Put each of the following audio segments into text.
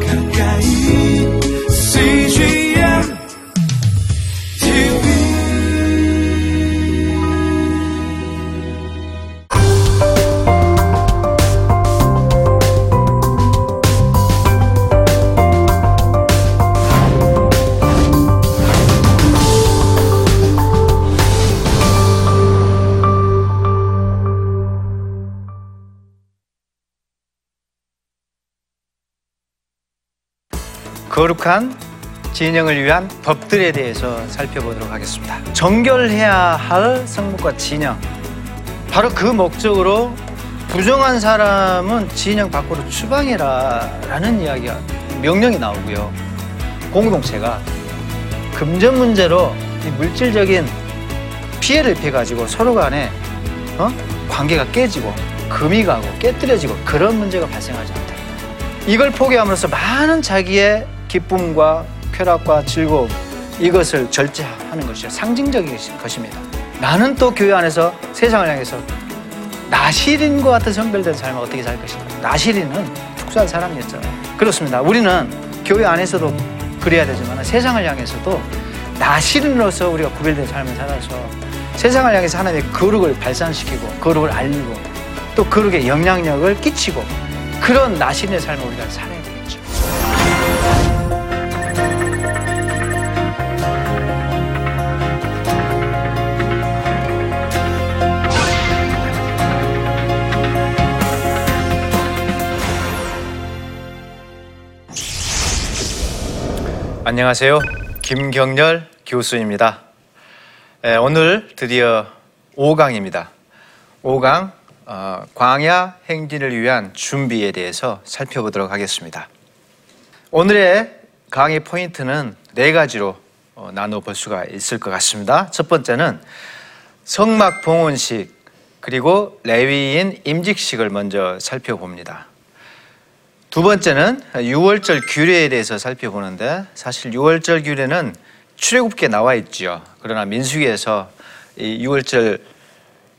가까 거룩한 진영을 위한 법들에 대해서 살펴보도록 하겠습니다. 정결해야 할 성목과 진영. 바로 그 목적으로 부정한 사람은 진영 밖으로 추방해라 라는 이야기가 명령이 나오고요. 공동체가 금전 문제로 이 물질적인 피해를 입혀가지고 서로 간에 어? 관계가 깨지고 금이 가고 깨뜨려지고 그런 문제가 발생하지 않다. 이걸 포기함으로써 많은 자기의 기쁨과 쾌락과 즐거움 이것을 절제하는 것이 상징적인 것입니다. 나는 또 교회 안에서 세상을 향해서 나시린과 같은 성별된 삶을 어떻게 살 것인가. 나시린은 특수한 사람이었잖아요. 그렇습니다. 우리는 교회 안에서도 그래야 되지만 세상을 향해서도 나시린으로서 우리가 구별된 삶을 살아서 세상을 향해서 하나님의 거룩을 발산시키고 거룩을 알리고 또 거룩에 영향력을 끼치고 그런 나신의 삶을 우리가 살아야 되겠죠. 안녕하세요. 김경렬 교수입니다. 에, 오늘 드디어 5강입니다. 5강 어, 광야 행진을 위한 준비에 대해서 살펴보도록 하겠습니다. 오늘의 강의 포인트는 네 가지로 어, 나눠 볼 수가 있을 것 같습니다. 첫 번째는 성막 봉헌식 그리고 레위인 임직식을 먼저 살펴봅니다. 두 번째는 6월절 규례에 대해서 살펴보는데 사실 6월절 규례는 출애굽기에 나와 있죠. 그러나 민수기에서 이 6월절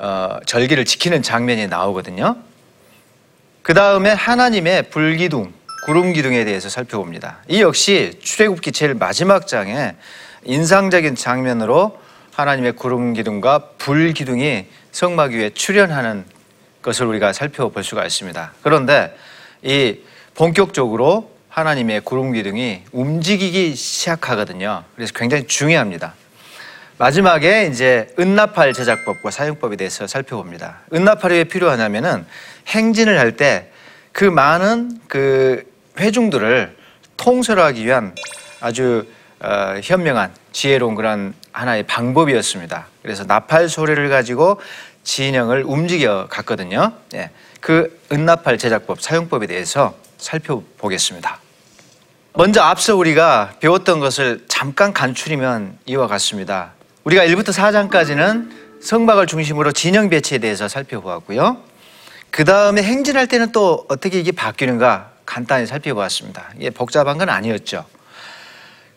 어, 절기를 지키는 장면이 나오거든요. 그 다음에 하나님의 불기둥, 구름 기둥에 대해서 살펴봅니다. 이 역시 출애굽기 제일 마지막 장에 인상적인 장면으로 하나님의 구름 기둥과 불 기둥이 성막 위에 출현하는 것을 우리가 살펴볼 수가 있습니다. 그런데 이 본격적으로 하나님의 구름 기둥이 움직이기 시작하거든요. 그래서 굉장히 중요합니다. 마지막에 이제 은나팔 제작법과 사용법에 대해서 살펴봅니다. 은나팔이 왜 필요하냐면은 행진을 할 때 그 많은 그 회중들을 통솔 하기 위한 아주 어, 현명한 지혜로운 그런 하나의 방법이었습니다. 그래서 나팔 소리를 가지고 진영을 움직여 갔거든요. 예. 그 은나팔 제작법 사용법에 대해서 살펴보겠습니다. 먼저 앞서 우리가 배웠던 것을 잠깐 간추리면 이와 같습니다. 우리가 1부터 4장까지는 성막을 중심으로 진영 배치에 대해서 살펴보았고요. 그 다음에 행진할 때는 또 어떻게 이게 바뀌는가 간단히 살펴보았습니다. 이게 복잡한 건 아니었죠.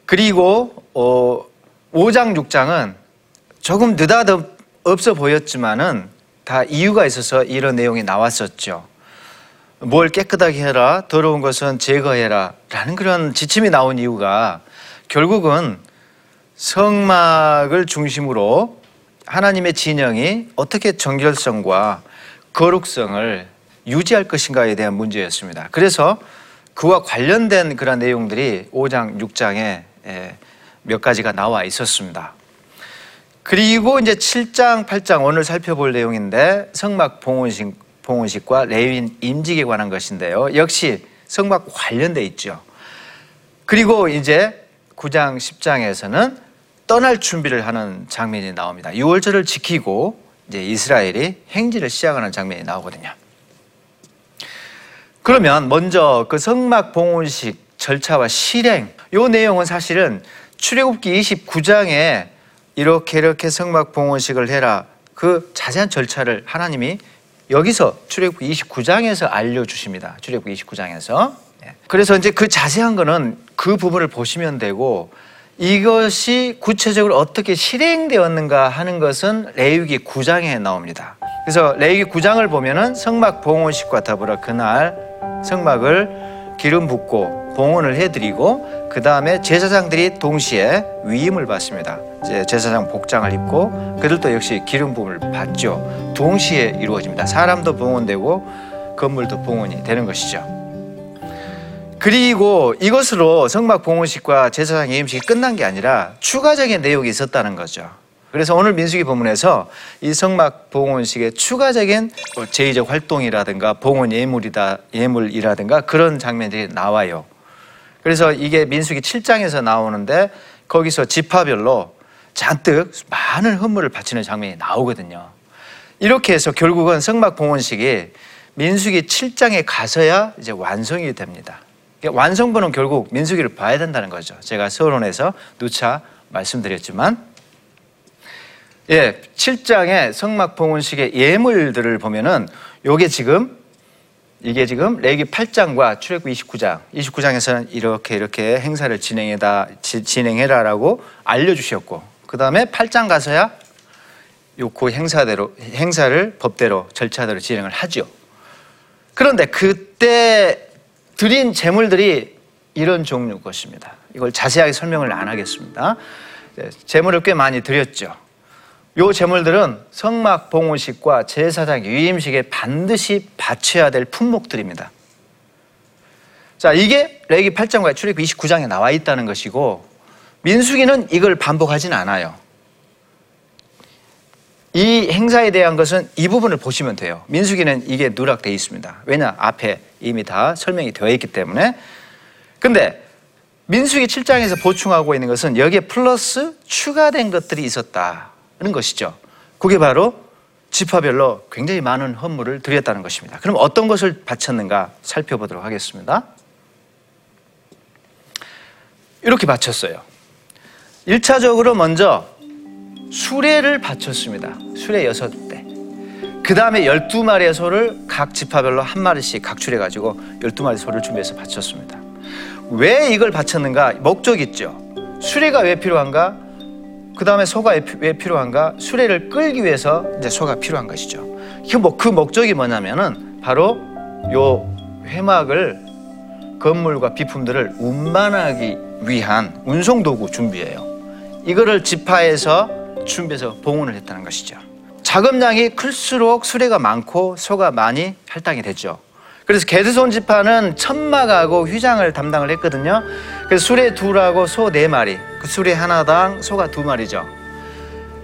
그리고 어, 5장, 6장은 조금 느닷없 없어 보였지만은 다 이유가 있어서 이런 내용이 나왔었죠. 뭘 깨끗하게 해라, 더러운 것은 제거해라 라는 그런 지침이 나온 이유가 결국은 성막을 중심으로 하나님의 진영이 어떻게 정결성과 거룩성을 유지할 것인가에 대한 문제였습니다. 그래서 그와 관련된 그런 내용들이 5장, 6장에 몇 가지가 나와 있었습니다. 그리고 이제 7장, 8장 오늘 살펴볼 내용인데 성막 봉헌식, 봉헌식과 레위인 임직에 관한 것인데요. 역시 성막 관련돼 있죠. 그리고 이제 9장, 10장에서는 떠날 준비를 하는 장면이 나옵니다. 6월절을 지키고 이제 이스라엘이 행진을 시작하는 장면이 나오거든요. 그러면 먼저 그 성막 봉헌식 절차와 실행 요 내용은 사실은 출애굽기 29장에 이렇게 이렇게 성막 봉헌식을 해라 그 자세한 절차를 하나님이 여기서 출애굽기 29장에서 알려 주십니다. 출애굽기 29장에서 그래서 이제 그 자세한 거는 그 부분을 보시면 되고 이것이 구체적으로 어떻게 실행되었는가 하는 것은 레위기 9장에 나옵니다. 그래서 레위기 9장을 보면은 성막 봉헌식과 더불어 그날 성막을 기름 붓고 봉헌을 해드리고 그 다음에 제사장들이 동시에 위임을 받습니다. 이제 제사장 복장을 입고 그들도 역시 기름 부음을 받죠. 동시에 이루어집니다. 사람도 봉헌되고 건물도 봉헌이 되는 것이죠. 그리고 이것으로 성막 봉헌식과 제사장 예임식이 끝난 게 아니라 추가적인 내용이 있었다는 거죠. 그래서 오늘 민수기 본문에서 이 성막 봉헌식의 추가적인 뭐 제의적 활동이라든가 봉헌 예물이다 예물이라든가 그런 장면들이 나와요. 그래서 이게 민수기 7장에서 나오는데 거기서 지파별로 잔뜩 많은 헌물을 바치는 장면이 나오거든요. 이렇게 해서 결국은 성막 봉헌식이 민수기 7장에 가서야 이제 완성이 됩니다. 완성본은 결국 민수기를 봐야 된다는 거죠. 제가 서론에서 누차 말씀드렸지만 예, 7장의 성막 봉헌식의 예물들을 보면은 요게 지금 이게 지금 레기 8장과 출애굽 29장, 29장에서는 이렇게 이렇게 행사를 진행해다 지- 진행해라라고 알려 주셨고, 그 다음에 8장 가서야 요그 행사대로 행사를 법대로 절차대로 진행을 하죠. 그런데 그때 드린 재물들이 이런 종류 것입니다. 이걸 자세하게 설명을 안 하겠습니다. 네, 재물을 꽤 많이 드렸죠. 요 재물들은 성막 봉헌식과 제사장 유임식에 반드시 바쳐야 될 품목들입니다. 자, 이게 레기 8장과 출애굽 29장에 나와 있다는 것이고 민수기는 이걸 반복하진 않아요. 이 행사에 대한 것은 이 부분을 보시면 돼요. 민수기는 이게 누락되어 있습니다. 왜냐? 앞에 이미 다 설명이 되어 있기 때문에. 근데 민수기 7장에서 보충하고 있는 것은 여기에 플러스 추가된 것들이 있었다는 것이죠. 그게 바로 지파별로 굉장히 많은 헌물을 드렸다는 것입니다. 그럼 어떤 것을 바쳤는가 살펴보도록 하겠습니다. 이렇게 바쳤어요. 1차적으로 먼저 수레를 바쳤습니다. 수레 여섯 대. 그 다음에 12마리의 소를 각 지파별로 한 마리씩 각출해가지고 12마리 소를 준비해서 바쳤습니다. 왜 이걸 바쳤는가? 목적 있죠. 수레가 왜 필요한가? 그 다음에 소가 왜 필요한가? 수레를 끌기 위해서 이제 소가 필요한 것이죠. 그, 뭐, 그 목적이 뭐냐면은 바로 요 회막을 건물과 비품들을 운반하기 위한 운송 도구 준비예요. 이거를 지파에서 준비해서 봉헌을 했다는 것이죠. 자금량이 클수록 수레가 많고 소가 많이 할당이 됐죠. 그래서 게드손 지파는 천막하고 휘장을 담당을 했거든요. 그래서 수레 둘하고 소 네 마리, 그 수레 하나당 소가 두 마리죠.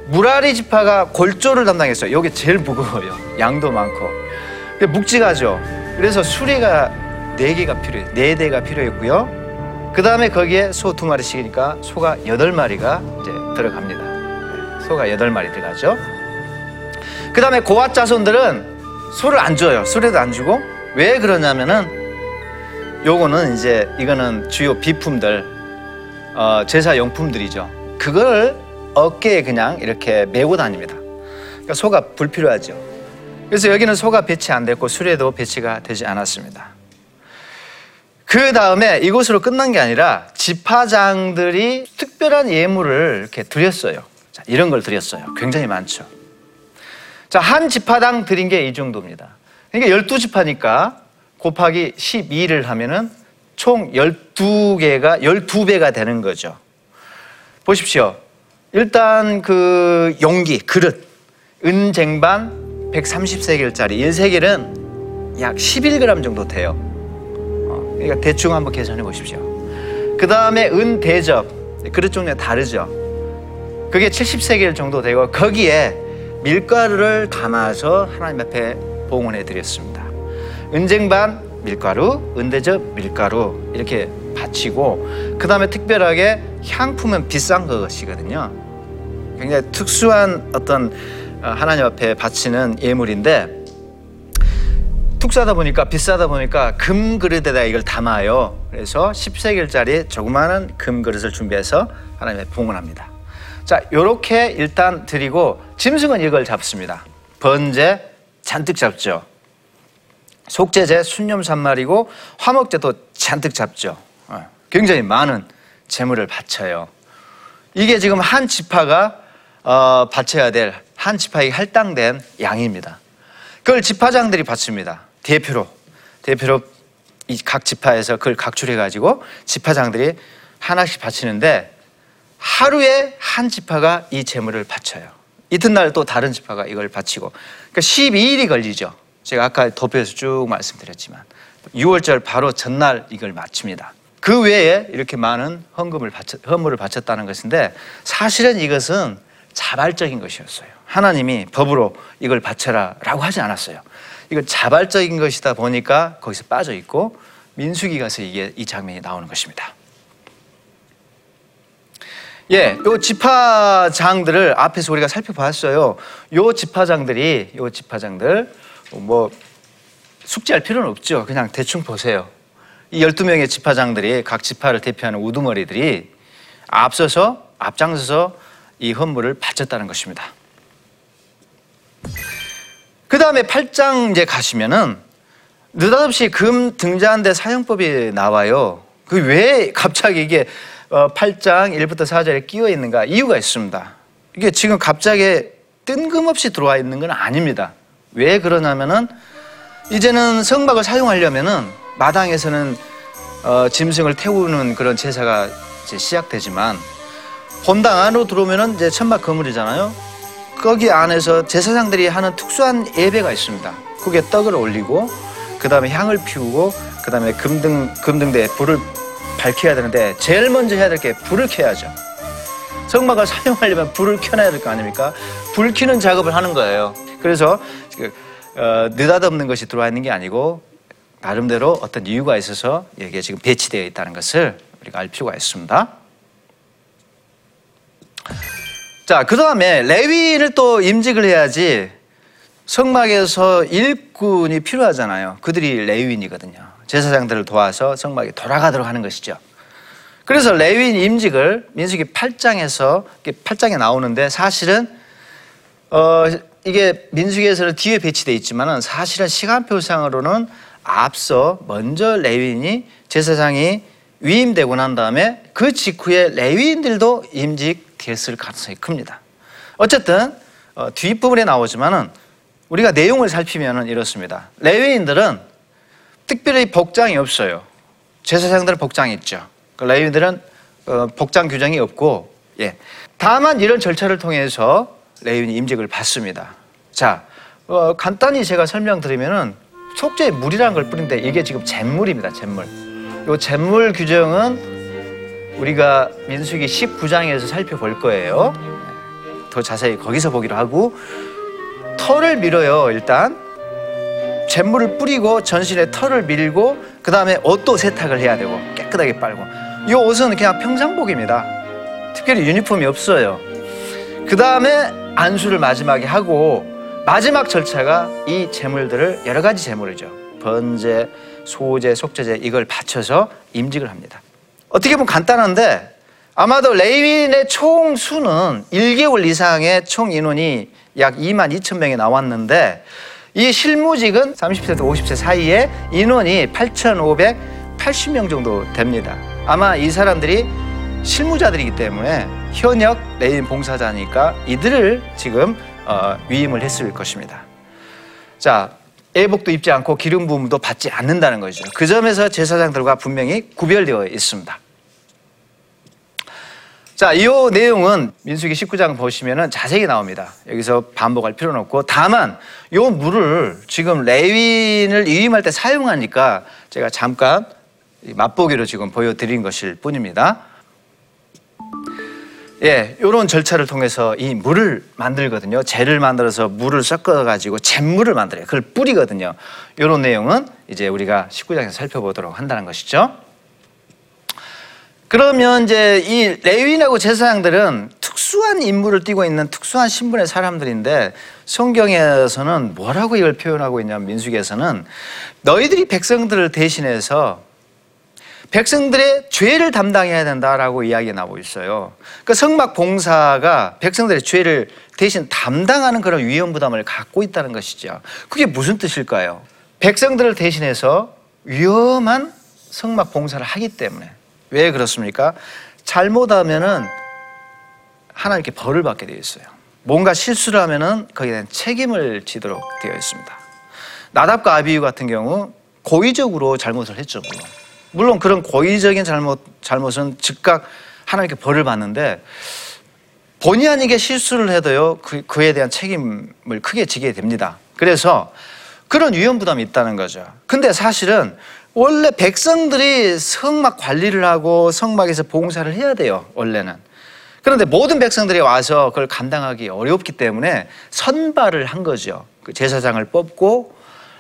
무라리 지파가 골조를 담당했어요. 여기 제일 무거워요. 양도 많고. 묵직하죠. 그래서 수레가 네 개가 필요해, 네 대가 필요했고요. 그 다음에 거기에 소 두 마리씩이니까 소가 여덟 마리가 이제 들어갑니다. 네, 소가 여덟 마리 들어가죠. 그 다음에 고압 자손들은 소를 안 줘요. 수레도 안 주고 왜 그러냐면은 요거는 이제 이거는 주요 비품들 어, 제사 용품들이죠. 그걸 어깨에 그냥 이렇게 메고 다닙니다. 그러니까 소가 불필요하죠. 그래서 여기는 소가 배치 안 됐고 수레도 배치가 되지 않았습니다. 그 다음에 이것으로 끝난 게 아니라 지파장들이 특별한 예물을 이렇게 드렸어요. 자, 이런 걸 드렸어요. 굉장히 많죠. 자, 한 지파당 드린 게 이 정도입니다. 그러니까 12지파니까 곱하기 12를 하면은 총 12개가 12배가 되는 거죠. 보십시오. 일단 그 용기, 그릇, 은쟁반 130세겔짜리 1세겔은 약 11g 정도 돼요. 어, 그러니까 대충 한번 계산해 보십시오. 그 다음에 은 대접, 그릇 종류가 다르죠. 그게 70세겔 정도 되고 거기에 밀가루를 담아서 하나님 앞에 봉헌해 드렸습니다. 은쟁반 밀가루, 은대접 밀가루 이렇게 바치고 그 다음에 특별하게 향품은 비싼 것이거든요. 굉장히 특수한 어떤 어, 하나님 앞에 바치는 예물인데 툭사다 보니까 비싸다 보니까 금 그릇에다 이걸 담아요. 그래서 10세겔짜리 조그마한 금 그릇을 준비해서 하나님의 봉헌합니다. 자, 요렇게 일단 드리고 짐승은 이걸 잡습니다. 번제 잔뜩 잡죠. 속죄제 순념 산말이고 화목제도 잔뜩 잡죠. 어, 굉장히 많은 재물을 바쳐요. 이게 지금 한 지파가 어, 바쳐야 될 한 지파에게 할당된 양입니다. 그걸 지파장들이 바칩니다. 대표로 대표로 이각 지파에서 그걸 각출해 가지고 지파장들이 하나씩 바치는데 하루에 한 지파가 이 제물을 바쳐요. 이튿날 또 다른 지파가 이걸 바치고 그러니까 12일이 걸리죠. 제가 아까 도표에서 쭉 말씀드렸지만 6월절 바로 전날 이걸 마칩니다. 그 외에 이렇게 많은 헌금을 바쳤, 헌물을 바쳤다는 것인데 사실은 이것은 자발적인 것이었어요. 하나님이 법으로 이걸 바쳐라라고 하지 않았어요. 이건 자발적인 것이다 보니까 거기서 빠져 있고 민수기 가서 이게 이 장면이 나오는 것입니다. 예, 요 지파장들을 앞에서 우리가 살펴봤어요. 요 지파장들이 요 지파장들 뭐 숙지할 필요는 없죠. 그냥 대충 보세요. 이 12명의 지파장들이 각 지파를 대표하는 우두머리들이 앞서서 앞장서서 이 헌물을 바쳤다는 것입니다. 그 다음에 8장 이제 가시면은 느닷없이 금 등잔대 사용법이 나와요. 그 왜 갑자기 이게 8장 1부터 4절에 끼어 있는가 이유가 있습니다. 이게 지금 갑자기 뜬금없이 들어와 있는 건 아닙니다. 왜 그러냐면은 이제는 성막을 사용하려면은 마당에서는 어, 짐승을 태우는 그런 제사가 이제 시작되지만 본당 안으로 들어오면은 이제 천막 건물이잖아요. 거기 안에서 제사장들이 하는 특수한 예배가 있습니다. 그게 떡을 올리고 그 다음에 향을 피우고 그 다음에 금등 금등대에 불을 밝혀야 되는데 제일 먼저 해야 될 게 불을 켜야죠. 성막을 사용하려면 불을 켜놔야 될 거 아닙니까? 불 켜는 작업을 하는 거예요. 그래서 그, 어, 느닷없는 것이 들어와 있는 게 아니고 나름대로 어떤 이유가 있어서 이게 지금 배치되어 있다는 것을 우리가 알 필요가 있습니다. 자, 그 다음에 레위인을 또 임직을 해야지 성막에서 일꾼이 필요하잖아요. 그들이 레위인이거든요. 제사장들을 도와서 성막에 돌아가도록 하는 것이죠. 그래서 레위인 임직을 민수기 8장에서 8장에 나오는데 사실은 어 이게 민수기에서는 뒤에 배치돼 있지만은 사실은 시간표상으로는 앞서 먼저 레위인이 제사장이 위임되고 난 다음에 그 직후에 레위인들도 임직됐을 가능성이 큽니다. 어쨌든 어, 뒷부분에 나오지만은 우리가 내용을 살피면은 이렇습니다. 레위인들은 특별히 복장이 없어요. 제사장들은 복장이 있죠. 그 레위인들은 어, 복장 규정이 없고, 예. 다만 이런 절차를 통해서 레위인이 임직을 받습니다. 자, 어, 간단히 제가 설명드리면은 속죄에 물이라는 걸 뿌린데 이게 지금 잿물입니다. 잿물. 요 잿물 규정은 우리가 민수기 19장에서 살펴볼 거예요. 더 자세히 거기서 보기로 하고 털을 밀어요. 일단 잿물을 뿌리고 전신에 털을 밀고 그 다음에 옷도 세탁을 해야 되고 깨끗하게 빨고 이 옷은 그냥 평상복입니다. 특별히 유니폼이 없어요. 그 다음에 안수를 마지막에 하고 마지막 절차가 이 재물들을 여러 가지 재물이죠. 번제, 소제, 속죄제 이걸 바쳐서 임직을 합니다. 어떻게 보면 간단한데 아마도 레위인의 총 수는 1개월 이상의 총 인원이 약 2만 2천 명이 나왔는데 이 실무직은 30세부터 50세 사이에 인원이 8,580명 정도 됩니다. 아마 이 사람들이 실무자들이기 때문에 현역 레위인 봉사자니까 이들을 지금 어, 위임을 했을 것입니다. 자, 에봇도 입지 않고 기름 부음도 받지 않는다는 거죠. 그 점에서 제사장들과 분명히 구별되어 있습니다. 자, 이 내용은 민수기 19장 보시면 자세히 나옵니다. 여기서 반복할 필요는 없고, 다만 이 물을 지금 레윈을 위임할 때 사용하니까 제가 잠깐 맛보기로 지금 보여드린 것일 뿐입니다. 예, 이런 절차를 통해서 이 물을 만들거든요. 젤을 만들어서 물을 섞어가지고 잿물을 만들어요. 그걸 뿌리거든요. 이런 내용은 이제 우리가 19장에서 살펴보도록 한다는 것이죠. 그러면 이제 이 레위인하고 제사장들은 특수한 임무를 띠고 있는 특수한 신분의 사람들인데 성경에서는 뭐라고 이걸 표현하고 있냐면 민수기에서는 너희들이 백성들을 대신해서 백성들의 죄를 담당해야 된다라고 이야기가 나오고 있어요. 그 성막 봉사가 백성들의 죄를 대신 담당하는 그런 위험 부담을 갖고 있다는 것이죠. 그게 무슨 뜻일까요? 백성들을 대신해서 위험한 성막 봉사를 하기 때문에 왜 그렇습니까? 잘못하면은 하나님께 벌을 받게 되어 있어요. 뭔가 실수를 하면은 거기에 대한 책임을 지도록 되어 있습니다. 나답과 아비유 같은 경우 고의적으로 잘못을 했죠. 물론, 물론 그런 고의적인 잘못 잘못은 즉각 하나님께 벌을 받는데 본의 아니게 실수를 해도요 그, 그에 대한 책임을 크게 지게 됩니다. 그래서 그런 위험 부담이 있다는 거죠. 근데 사실은 원래 백성들이 성막 관리를 하고 성막에서 봉사를 해야 돼요. 원래는. 그런데 모든 백성들이 와서 그걸 감당하기 어렵기 때문에 선발을 한 거죠. 그 제사장을 뽑고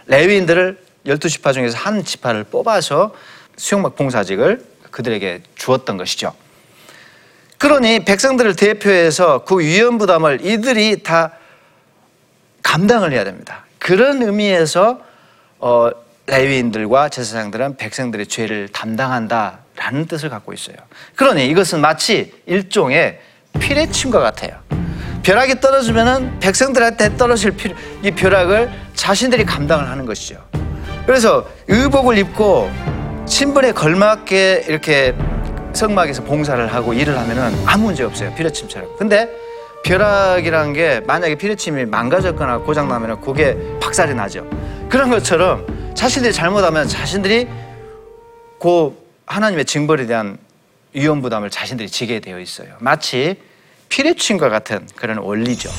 레위인들을 열두 지파 중에서 한 지파를 뽑아서 수영막 봉사직을 그들에게 주었던 것이죠. 그러니 백성들을 대표해서 그 위험 부담을 이들이 다 감당을 해야 됩니다. 그런 의미에서 어, 레위인들과 제사장들은 백성들의 죄를 담당한다라는 뜻을 갖고 있어요. 그러니 이것은 마치 일종의 피레침과 같아요. 벼락이 떨어지면은 백성들한테 떨어질 피, 이 벼락을 자신들이 감당을 하는 것이죠. 그래서 의복을 입고 신분에 걸맞게 이렇게 성막에서 봉사를 하고 일을 하면은 아무 문제 없어요. 피레침처럼. 근데 벼락이라는 게 만약에 피레침이 망가졌거나 고장 나면은 그게 박살이 나죠. 그런 것처럼 자신들이 잘못하면 자신들이 그 하나님의 징벌에 대한 위험 부담을 자신들이 지게 되어 있어요. 마치 피레침과 같은 그런 원리죠.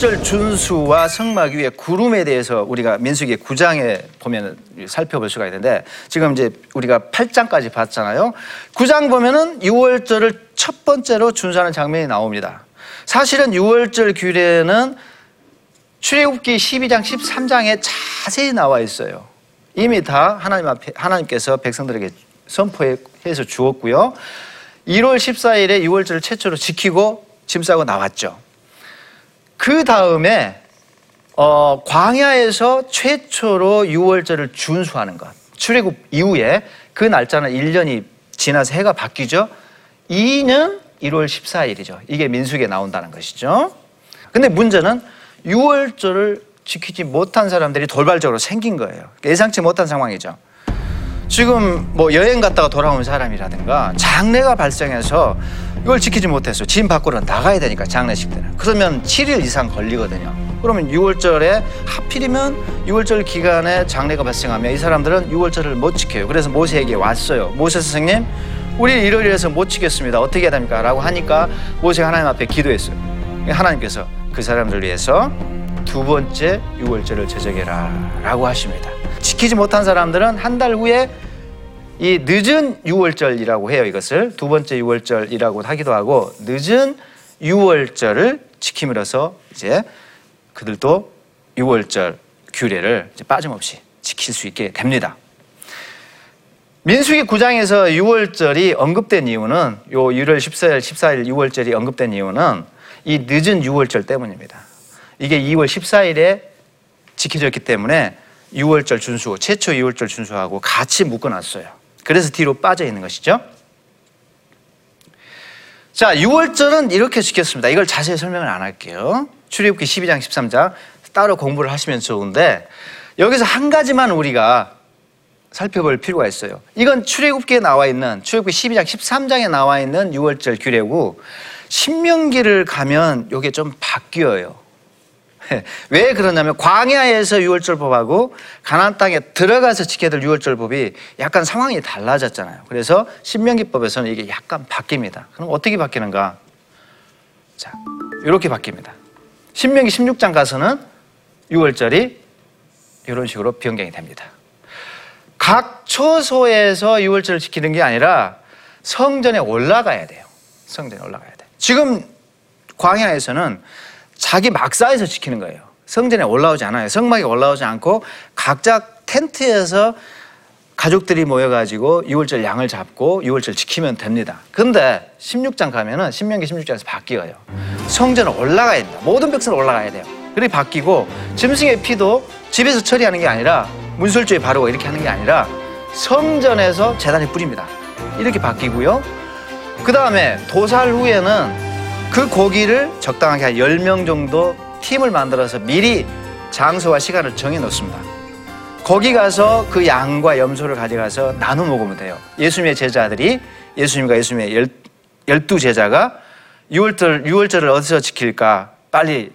유월절 준수와 성막 위에 구름에 대해서 우리가 민수기 9장에 보면 살펴볼 수가 있는데 지금 이제 우리가 8장까지 봤잖아요. 9장 보면은 유월절을 첫 번째로 준수하는 장면이 나옵니다. 사실은 유월절 규례는 출애굽기 12장 13장에 자세히 나와 있어요. 이미 다 하나님 앞에 하나님께서 백성들에게 선포해서 주었고요. 1월 14일에 유월절을 최초로 지키고 짐 싸고 나왔죠. 그 다음에 어, 광야에서 최초로 6월절을 준수하는 것. 출애굽 이후에 그 날짜는 1년이 지나서 해가 바뀌죠. 이는 1월 14일이죠. 이게 민수기에 나온다는 것이죠. 근데 문제는 6월절을 지키지 못한 사람들이 돌발적으로 생긴 거예요. 예상치 못한 상황이죠. 지금 뭐 여행 갔다가 돌아온 사람이라든가 장례가 발생해서 이걸 지키지 못했어. 집 밖으로 나가야 되니까 장례식 때는. 그러면 7일 이상 걸리거든요. 그러면 6월절에 하필이면 6월절 기간에 장례가 발생하면 이 사람들은 6월절을 못 지켜요. 그래서 모세에게 왔어요. 모세 선생님, 우리 이러이러해서 못 지켰습니다. 어떻게 해야 됩니까? 라고 하니까 모세가 하나님 앞에 기도했어요. 하나님께서 그 사람들을 위해서 두 번째 6월절을 제정해라 라고 하십니다. 지키지 못한 사람들은 한 달 후에 이 늦은 6월절이라고 해요. 이것을 두 번째 6월절이라고 하기도 하고 늦은 6월절을 지킴으로써 이제 그들도 6월절 규례를 빠짐없이 지킬 수 있게 됩니다. 민수기 9장에서 6월절이 언급된 이유는 요 1월 14일, 14일 6월절이 언급된 이유는 이 늦은 6월절 때문입니다. 이게 2월 14일에 지켜졌기 때문에 6월절 준수, 최초 2월절 준수하고 같이 묶어놨어요. 그래서 뒤로 빠져 있는 것이죠. 자, 6월절은 이렇게 지켰습니다. 이걸 자세히 설명을 안 할게요. 출애굽기 12장, 13장 따로 공부를 하시면 좋은데 여기서 한 가지만 우리가 살펴볼 필요가 있어요. 이건 출애굽기에 나와 있는 출애굽기 12장, 13장에 나와 있는 6월절 규례고 신명기를 가면 이게 좀 바뀌어요. 왜 그러냐면 광야에서 6월절 법하고 가나안 땅에 들어가서 지켜야 될 6월절 법이 약간 상황이 달라졌잖아요. 그래서 신명기법에서는 이게 약간 바뀝니다. 그럼 어떻게 바뀌는가? 자, 이렇게 바뀝니다. 신명기 16장 가서는 6월절이 이런 식으로 변경이 됩니다. 각 처소에서 6월절을 지키는 게 아니라 성전에 올라가야 돼요. 성전에 올라가야 돼. 지금 광야에서는 자기 막사에서 지키는 거예요. 성전에 올라오지 않아요. 성막에 올라오지 않고 각자 텐트에서 가족들이 모여가지고 6월절 양을 잡고 6월절 지키면 됩니다. 근데 16장 가면은 신명기 16장에서 바뀌어요. 성전을 올라가야 된다. 모든 백성은 올라가야 돼요. 그렇게 바뀌고 짐승의 피도 집에서 처리하는 게 아니라 문설주에 바르고 이렇게 하는 게 아니라 성전에서 재단에 뿌립니다. 이렇게 바뀌고요. 그 다음에 도살 후에는 그 고기를 적당하게 한 10명 정도 팀을 만들어서 미리 장소와 시간을 정해 놓습니다. 거기 가서 그 양과 염소를 가져가서 나눠 먹으면 돼요. 예수님의 제자들이 예수님과 예수님의 열, 열두 제자가 6월절, 6월절을 어디서 지킬까? 빨리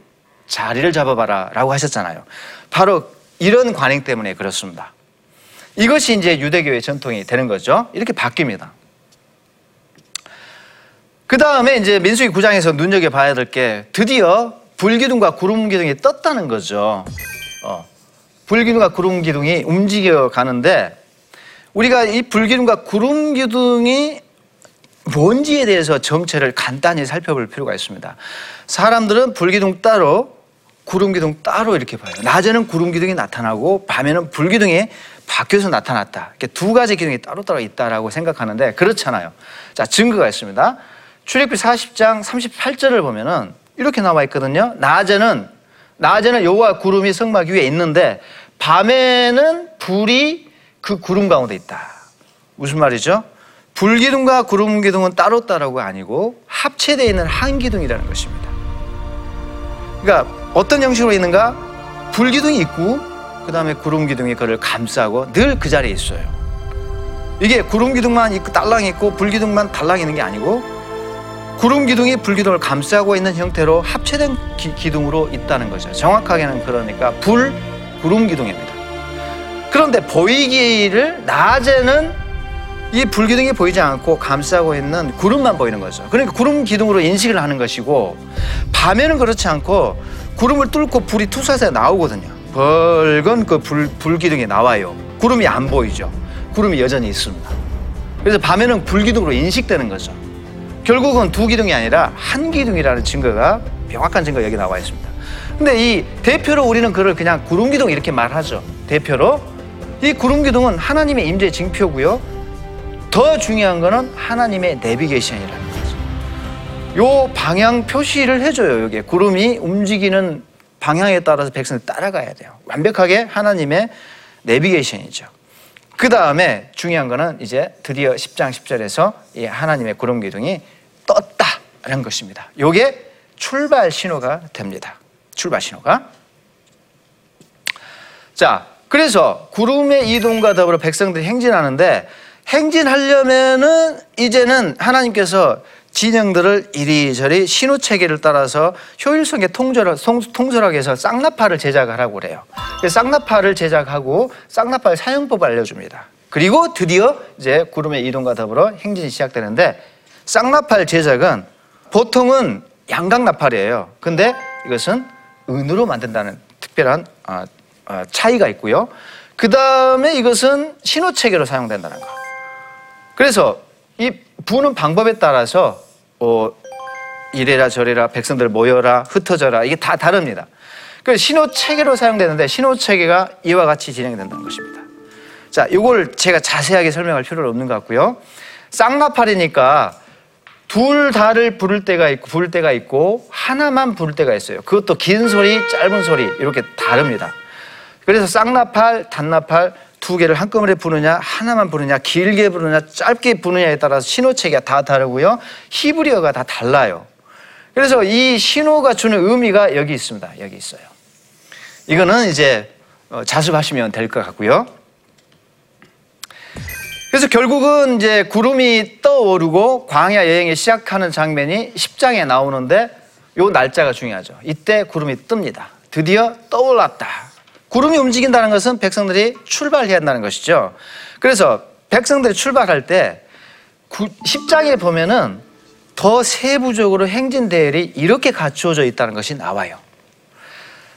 자리를 잡아봐라 라고 하셨잖아요. 바로 이런 관행 때문에 그렇습니다. 이것이 이제 유대교의 전통이 되는 거죠. 이렇게 바뀝니다. 그 다음에 이제 민수기 9장에서 눈여겨봐야 될 게 드디어 불기둥과 구름 기둥이 떴다는 거죠. 어. 불기둥과 구름 기둥이 움직여 가는데 우리가 이 불기둥과 구름 기둥이 뭔지에 대해서 정체를 간단히 살펴볼 필요가 있습니다. 사람들은 불기둥 따로 구름 기둥 따로 이렇게 봐요. 낮에는 구름 기둥이 나타나고 밤에는 불기둥이 바뀌어서 나타났다. 이렇게 두 가지 기둥이 따로따로 있다라고 생각하는데 그렇잖아요. 자, 증거가 있습니다. 출애굽기 40장 38절을 보면은 이렇게 나와 있거든요. 낮에는 낮에는 여호와 구름이 성막 위에 있는데 밤에는 불이 그 구름 가운데 있다. 무슨 말이죠? 불기둥과 구름 기둥은 따로따로가 아니고 합체되어 있는 한 기둥이라는 것입니다. 그러니까 어떤 형식으로 있는가? 불기둥이 있고 그 다음에 구름 기둥이 그를 감싸고 늘 그 자리에 있어요. 이게 구름 기둥만 있고 딸랑 있고 불 기둥만 달랑 있는 게 아니고 구름 기둥이 불기둥을 감싸고 있는 형태로 합체된 기, 둥으로 있다는 거죠. 정확하게는 그러니까 불 구름 기둥입니다. 그런데 보이기를 낮에는 이 불기둥이 보이지 않고 감싸고 있는 구름만 보이는 거죠. 그러니까 구름 기둥으로 인식을 하는 것이고 밤에는 그렇지 않고 구름을 뚫고 불이 투사해서 나오거든요. 벌건 그 불, 불기둥이 나와요. 구름이 안 보이죠. 구름이 여전히 있습니다. 그래서 밤에는 불기둥으로 인식되는 거죠. 결국은 두 기둥이 아니라 한 기둥이라는 증거가 명확한 증거 여기 나와 있습니다. 근데 이 대표로 우리는 그를 그냥 구름 기둥 이렇게 말하죠. 대표로 이 구름 기둥은 하나님의 임재 징표고요. 더 중요한 거는 하나님의 내비게이션이라는 거죠. 요 방향 표시를 해줘요. 여기 구름이 움직이는 방향에 따라서 백성을 따라가야 돼요. 완벽하게 하나님의 내비게이션이죠. 그 다음에 중요한 거는 이제 드디어 10장 10절에서 이 하나님의 구름 기둥이 떴다라는 것입니다. 요게 출발 신호가 됩니다. 출발 신호가. 자, 그래서 구름의 이동과 더불어 백성들이 행진하는데 행진하려면은 이제는 하나님께서 진영들을 이리저리 신호 체계를 따라서 효율성에 통절, 통솔하게 해서 쌍나파를 제작하라고 그래요. 쌍나파를 제작하고 쌍나파의 사용법을 알려줍니다. 그리고 드디어 이제 구름의 이동과 더불어 행진이 시작되는데 쌍나팔 제작은 보통은 양강나팔이에요. 근데 이것은 은으로 만든다는 특별한 어, 어, 차이가 있고요. 그 다음에 이것은 신호 체계로 사용된다는 거. 그래서 이 부는 방법에 따라서 어, 이래라 저래라 백성들 모여라 흩어져라 이게 다 다릅니다. 그 신호 체계로 사용되는데 신호 체계가 이와 같이 진행된다는 것입니다. 자, 이걸 제가 자세하게 설명할 필요는 없는 것 같고요. 쌍나팔이니까 둘 다를 부를 때가 있고 부를 때가 있고 하나만 부를 때가 있어요. 그것도 긴 소리, 짧은 소리 이렇게 다릅니다. 그래서 쌍나팔, 단나팔 두 개를 한꺼번에 부느냐, 하나만 부느냐, 길게 부느냐, 짧게 부느냐에 따라서 신호체계가 다 다르고요. 히브리어가 다 달라요. 그래서 이 신호가 주는 의미가 여기 있습니다. 여기 있어요. 이거는 이제 어, 자습하시면 될 것 같고요. 그래서 결국은 이제 구름이 떠오르고 광야 여행이 시작하는 장면이 10장에 나오는데 요 날짜가 중요하죠. 이때 구름이 뜹니다. 드디어 떠올랐다. 구름이 움직인다는 것은 백성들이 출발해야 한다는 것이죠. 그래서 백성들이 출발할 때 10장에 보면은 더 세부적으로 행진 대열이 이렇게 갖추어져 있다는 것이 나와요.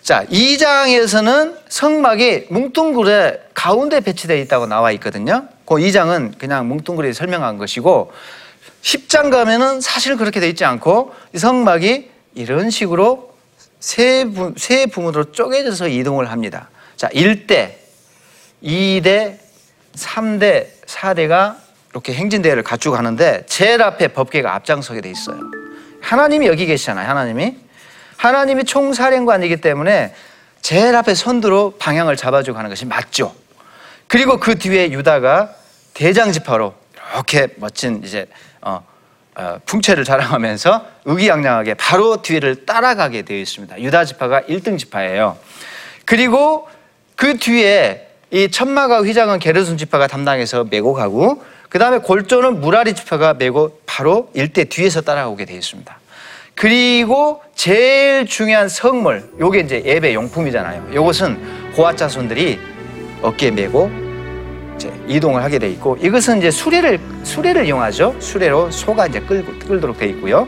자, 2장에서는 성막이 뭉뚱그레 가운데 배치되어 있다고 나와 있거든요. 그 2장은 그냥 뭉뚱그레 설명한 것이고 10장 가면은 사실 그렇게 되어 있지 않고 성막이 이런 식으로 세, 부, 세 부문으로 쪼개져서 이동을 합니다. 자, 1대, 2대, 3대, 4대가 이렇게 행진대회를 갖추고 가는데 제일 앞에 법계가 앞장서게 돼 있어요. 하나님이 여기 계시잖아요. 하나님이. 하나님이 총사령관이기 때문에 제일 앞에 선두로 방향을 잡아주고 가는 것이 맞죠. 그리고 그 뒤에 유다가 대장 지파로 이렇게 멋진 이제 어, 어, 풍채를 자랑하면서 의기양양하게 바로 뒤를 따라가게 되어 있습니다. 유다 지파가 1등 지파예요. 그리고 그 뒤에 이 천마가 휘장은 게르손 지파가 담당해서 메고 가고 그 다음에 골조는 무라리 지파가 메고 바로 일대 뒤에서 따라오게 되어 있습니다. 그리고 제일 중요한 성물, 요게 이제 예배 용품이잖아요. 요것은 고아 자손들이 어깨에 메고 이제 이동을 하게 돼 있고 이것은 이제 수레를 수레를 이용하죠. 수레로 소가 이제 끌고 끌도록 돼 있고요.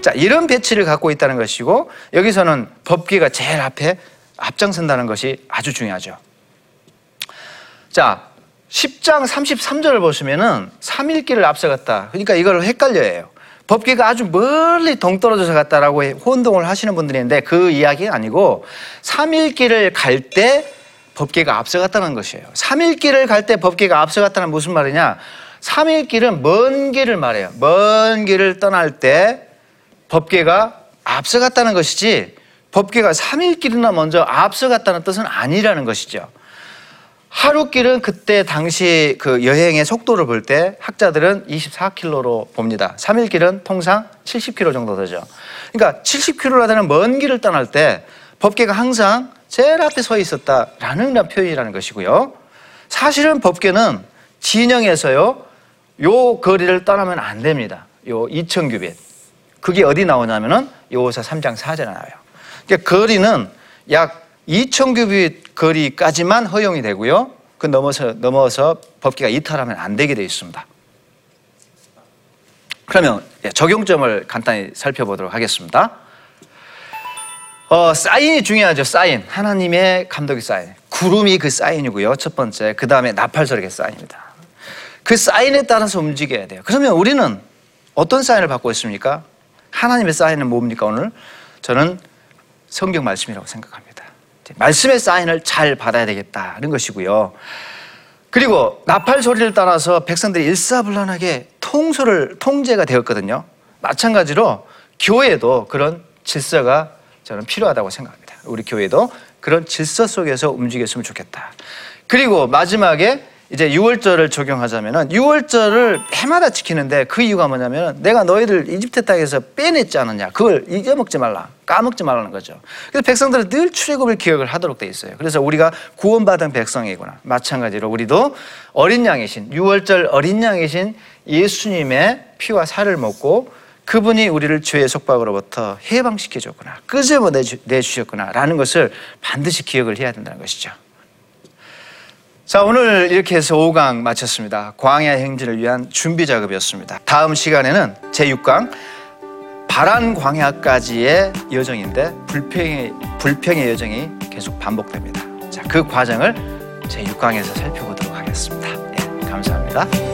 자 이런 배치를 갖고 있다는 것이고 여기서는 법계가 제일 앞에 앞장선다는 것이 아주 중요하죠. 자 10장 33절을 보시면은 3일길을 앞서갔다. 그러니까 이걸 헷갈려해요. 법계가 아주 멀리 동떨어져서 갔다라고 혼동을 하시는 분들이 있는데 그 이야기가 아니고 3일길을 갈때 법계가 앞서갔다는 것이에요. 3일 길을 갈 때 법계가 앞서갔다는 무슨 말이냐? 3일 길은 먼 길을 말해요. 먼 길을 떠날 때 법계가 앞서갔다는 것이지 법계가 3일 길이나 먼저 앞서갔다는 뜻은 아니라는 것이죠. 하루 길은 그때 당시 그 여행의 속도를 볼 때 학자들은 24km로 봅니다. 3일 길은 통상 70km 정도 되죠. 그러니까 70km나 되는 먼 길을 떠날 때 법계가 항상 제일 앞에 서 있었다라는 표현이라는 것이고요. 사실은 법계는 진영에서요, 요 거리를 떠나면 안 됩니다. 요 2000규빗. 그게 어디 나오냐면은 요사 3장 4절에 나와요. 그러니까 거리는 약 2,000규빗 거리까지만 허용이 되고요. 그 넘어서 넘어서 법기가 이탈하면 안 되게 되어 있습니다. 그러면 예, 적용점을 간단히 살펴보도록 하겠습니다. 어, 사인이 중요하죠. 사인. 하나님의 감독의 사인. 구름이 그 사인이고요. 첫 번째. 그 다음에 나팔소리가 사인입니다. 그 사인에 따라서 움직여야 돼요. 그러면 우리는 어떤 사인을 받고 있습니까? 하나님의 사인은 뭡니까, 오늘? 저는 성경 말씀이라고 생각합니다. 말씀의 사인을 잘 받아야 되겠다는 것이고요. 그리고 나팔 소리를 따라서 백성들이 일사불란하게 통솔을 통제가 되었거든요. 마찬가지로 교회도 그런 질서가 저는 필요하다고 생각합니다. 우리 교회도 그런 질서 속에서 움직였으면 좋겠다. 그리고 마지막에 이제 6월절을 적용하자면은 6월절을 해마다 지키는데 그 이유가 뭐냐면 내가 너희를 이집트 땅에서 빼냈지 않느냐. 그걸 잊어먹지 말라. 까먹지 말라는 거죠. 그래서 백성들은 늘 출애굽을 기억을 하도록 돼 있어요. 그래서 우리가 구원받은 백성이구나. 마찬가지로 우리도 어린 양이신 6월절 어린 양이신 예수님의 피와 살을 먹고 그분이 우리를 죄의 속박으로부터 해방시켜 줬구나. 끄집어 내 주셨구나. 라는 것을 반드시 기억을 해야 된다는 것이죠. 자, 오늘 이렇게 해서 5강 마쳤습니다. 광야 행진을 위한 준비 작업이었습니다. 다음 시간에는 제6강 바란 광야까지의 여정인데 불평의 불평의 여정이 계속 반복됩니다. 자, 그 과정을 제6강에서 살펴보도록 하겠습니다. 네, 감사합니다.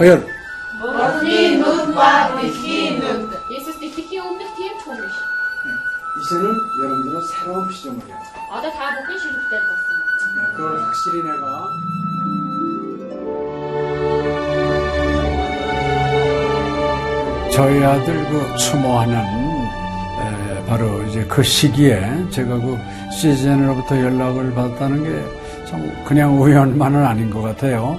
허연, Есүс итгэхийн өмнөх тийм ч хүн биш. 이제는 여러분들은 새로운 피조물이야. Одоо та бүхэн ширхтээр болсон. 그걸 확실히 내가 저희 아들 그 추모하는 에, 바로 이제 그 시기에 제가 그 CGN으로부터 연락을 받았다는 게 참 그냥 우연만은 아닌 것 같아요.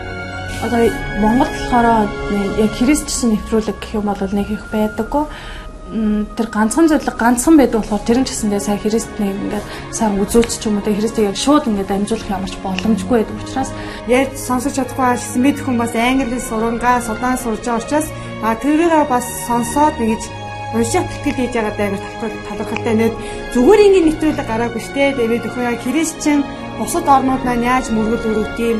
Одоо Монгол болохоор яг христчсэн нэвтрүүлэг гэх юм бол нэг их байдаггүй. Тэр ганцхан зөвлөг ганцхан байдаг болохоор тэр нь ч гэсэндээ сая христний ингээд сайн үзүүлч ч юм уу тэ христийг яг шууд ингээд дамжуулах ямарч боломжгүй байдаг учраас ярьж сонсож чадахгүй байсан мэд хүмүүс англи сурангаа судаан сурж байгаа учраас а тэрийг бас сонсоод ингэж уншаад тэтгэл хийж байгаа даа талархалтай нэг зүгээр ингээд нэвтрүүлэг гараагүй штэ тэгээд өхөө христчэн бусад орнууд маань яаж мөргөл өрөвт юм